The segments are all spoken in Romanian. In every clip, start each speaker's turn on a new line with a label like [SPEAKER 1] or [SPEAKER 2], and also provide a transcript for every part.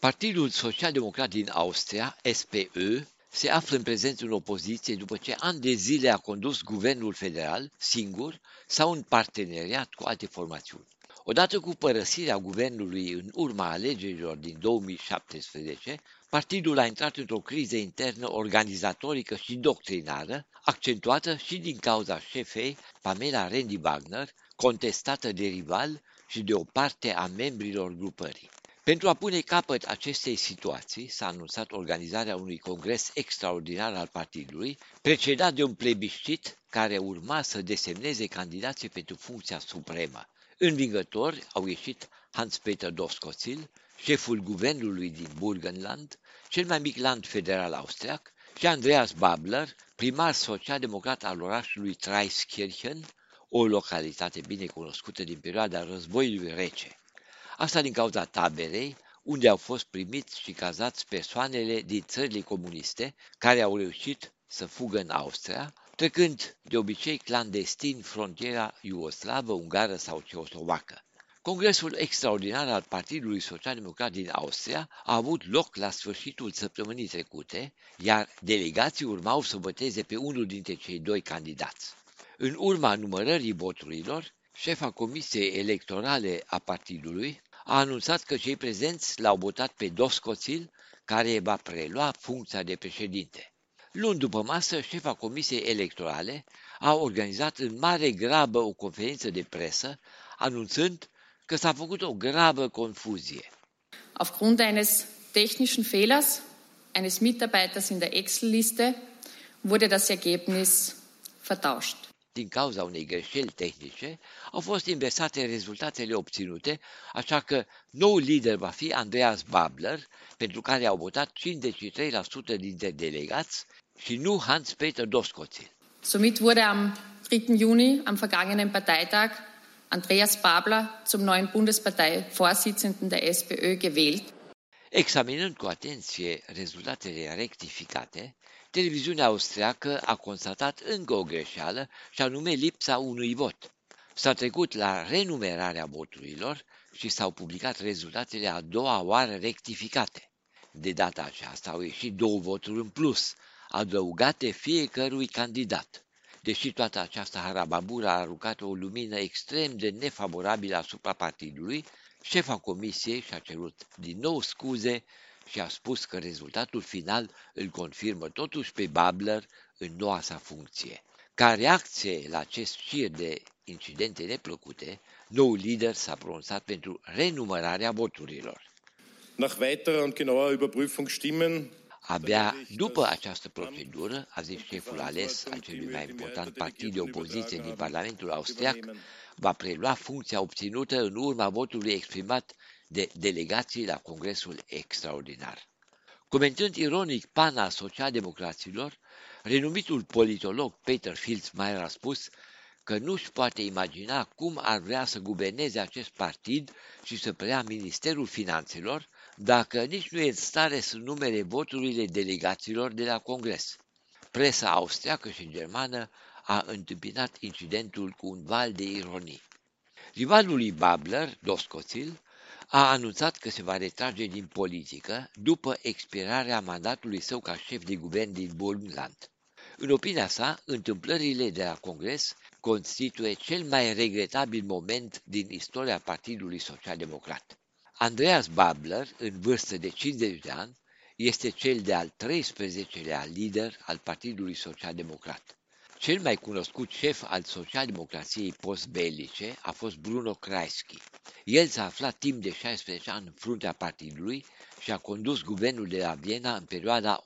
[SPEAKER 1] Partidul Social-Democrat din Austria, SPÖ, se află în prezent în opoziție după ce ani de zile a condus guvernul federal singur sau în parteneriat cu alte formațiuni. Odată cu părăsirea guvernului în urma alegerilor din 2017, partidul a intrat într-o criză internă organizatorică și doctrinară, accentuată și din cauza șefei Pamela Randy Wagner, contestată de rival și de o parte a membrilor grupării. Pentru a pune capăt acestei situații, s-a anunțat organizarea unui congres extraordinar al partidului, precedat de un plebiscit care urma să desemneze candidații pentru funcția supremă. Învingători au ieșit Hans-Peter Doskozil, șeful guvernului din Burgenland, cel mai mic land federal austriac, și Andreas Babler, primar social-democrat al orașului Treiskirchen, o localitate bine cunoscută din perioada războiului rece. Asta din cauza taberei, unde au fost primiți și cazați persoanele din țările comuniste care au reușit să fugă în Austria, trecând de obicei clandestin frontiera iugoslavă, ungară sau ceoslovacă. Congresul extraordinar al Partidului Social Democrat din Austria a avut loc la sfârșitul săptămânii trecute, iar delegații urmau să voteze pe unul dintre cei doi candidați. În urma numărării voturilor, șefa Comisiei Electorale a partidului a anunțat că cei prezenți l-au votat pe Doscoțil, care va prelua funcția de președinte. Luni după masă, șefa Comisiei Electorale a organizat în mare grabă o conferință de presă, anunțând că s-a făcut o gravă confuzie.
[SPEAKER 2] Aufgrund eines technischen Fehlers eines Mitarbeiters in der Excel-Liste wurde das Ergebnis vertauscht.
[SPEAKER 1] Din cauza unei greșeli tehnice, au fost inversate rezultatele obținute, așa că noul lider va fi Andreas Babler, pentru care au votat 53% dintre delegați și nu Hans-Peter Doskozil.
[SPEAKER 2] Somit wurde am 3. Juni, am vergangenen Parteitag, Andreas Babler zum neuen Bundesparteivorsitzenden der SPÖ gewählt.
[SPEAKER 1] Examinând cu atenție rezultatele rectificate, televiziunea austriacă a constatat încă o greșeală, și anume lipsa unui vot. S-a trecut la renumerarea voturilor și s-au publicat rezultatele a doua oară rectificate. De data aceasta au ieșit două voturi în plus, adăugate fiecărui candidat. Deși toată această harababură a aruncat o lumină extrem de nefavorabilă asupra partidului, șefa comisiei și-a cerut din nou scuze și a spus că rezultatul final îl confirmă totuși pe Babler în noua sa funcție. Ca reacție la acest șir de incidente neplăcute, noul lider s-a pronunțat pentru renumărarea voturilor.
[SPEAKER 3] Nach weiterer und genauer Überprüfung stimmen
[SPEAKER 1] Abia după această procedură, a zis șeful ales al celui mai important partid de opoziție din Parlamentul Austriac, va prelua funcția obținută în urma votului exprimat de delegații la Congresul Extraordinar. Comentând ironic pana socialdemocraților, renumitul politolog Peter Filzmeier a spus că nu își poate imagina cum ar vrea să guverneze acest partid și să preia Ministerul Finanțelor dacă nici nu e în stare să numere voturile delegaților de la Congres. Presa austriacă și germană a întâmpinat incidentul cu un val de ironii. Rivalul lui Babler, Doscoțil, a anunțat că se va retrage din politică după expirarea mandatului său ca șef de guvern din Burgenland. În opinia sa, întâmplările de la Congres constituie cel mai regretabil moment din istoria Partidului Social Democrat. Andreas Babler, în vârstă de 50 de ani, este cel de-al 13-lea lider al Partidului Social Democrat. Cel mai cunoscut șef al socialdemocrației postbelice a fost Bruno Kreisky. El s-a aflat timp de 16 ani în fruntea partidului și a condus guvernul de la Viena în perioada 1970-1983,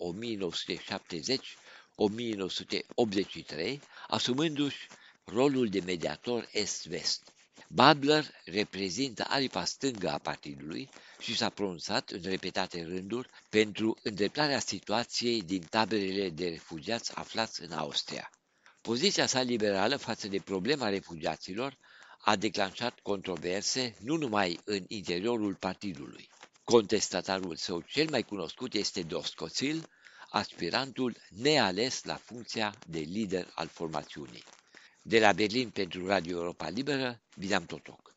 [SPEAKER 1] asumându-și rolul de mediator est-vest. Babler reprezintă aripa stângă a partidului și s-a pronunțat în repetate rânduri pentru îndreptarea situației din taberele de refugiați aflați în Austria. Poziția sa liberală față de problema refugiaților a declanșat controverse nu numai în interiorul partidului. Contestatarul său cel mai cunoscut este Doscoțil, aspirantul neales la funcția de lider al formațiunii. De la Berlin pentru Radio Europa Liberă, Vidam Totoc.